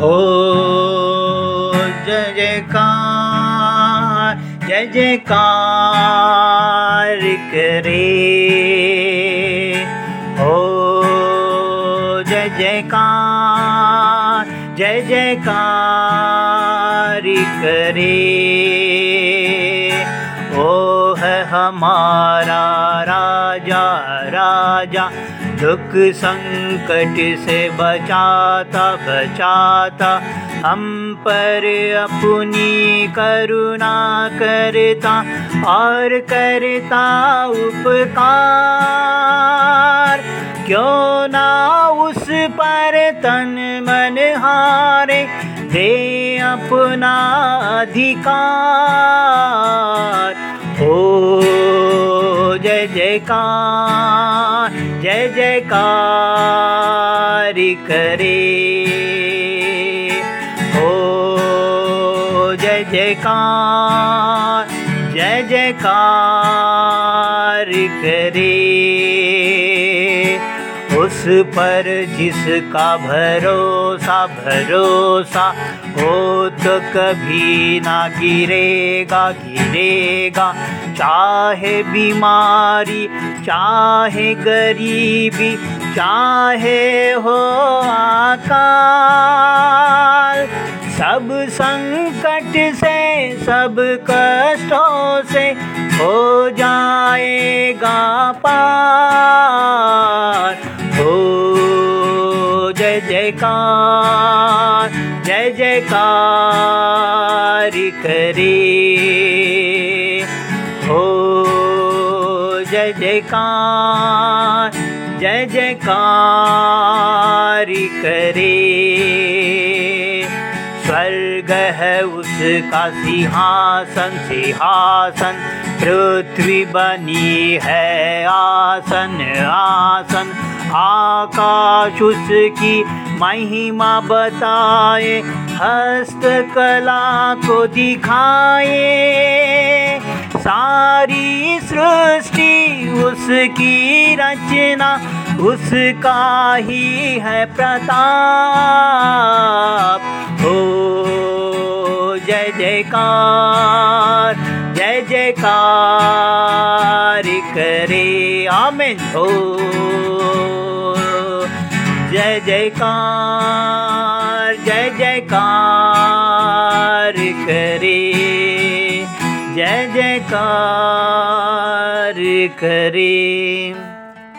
हो, जय जयकार जय जयकार करे। हो, जय जयकार जय जयकार करे। ओ है हमारा राजा राजा दुख संकट से बचाता बचाता। हम पर अपनी करुणा करता और करता उपकार। क्यों ना उस पर तन मन हारे, दे अपना अधिकार। जयकार, जय जयकार करे। हो जय जयकार जय जयकार करे। उस पर जिसका भरोसा भरोसा हो तो कभी ना गिरेगा गिरेगा। चाहे बीमारी, चाहे गरीबी, चाहे हो आकाल। सब संकट से, सब कष्टों से हो जाएगा पार। हो, जय जयकार जय जयकार करे। हो। जय जयकार जय जयकार करे। स्वर्ग है उसका सिंहासन सिंहासन, पृथ्वी बनी है आसन आसन। आकाश उसकी महिमा बताए, हस्तकला को दिखाए। सारी सृष्टि उसकी रचना उसका ही है प्रताप। हो, जय जयकार जय जयकार, करे, आमिन। हो, जय जयकार जय जयकार। जयकार करे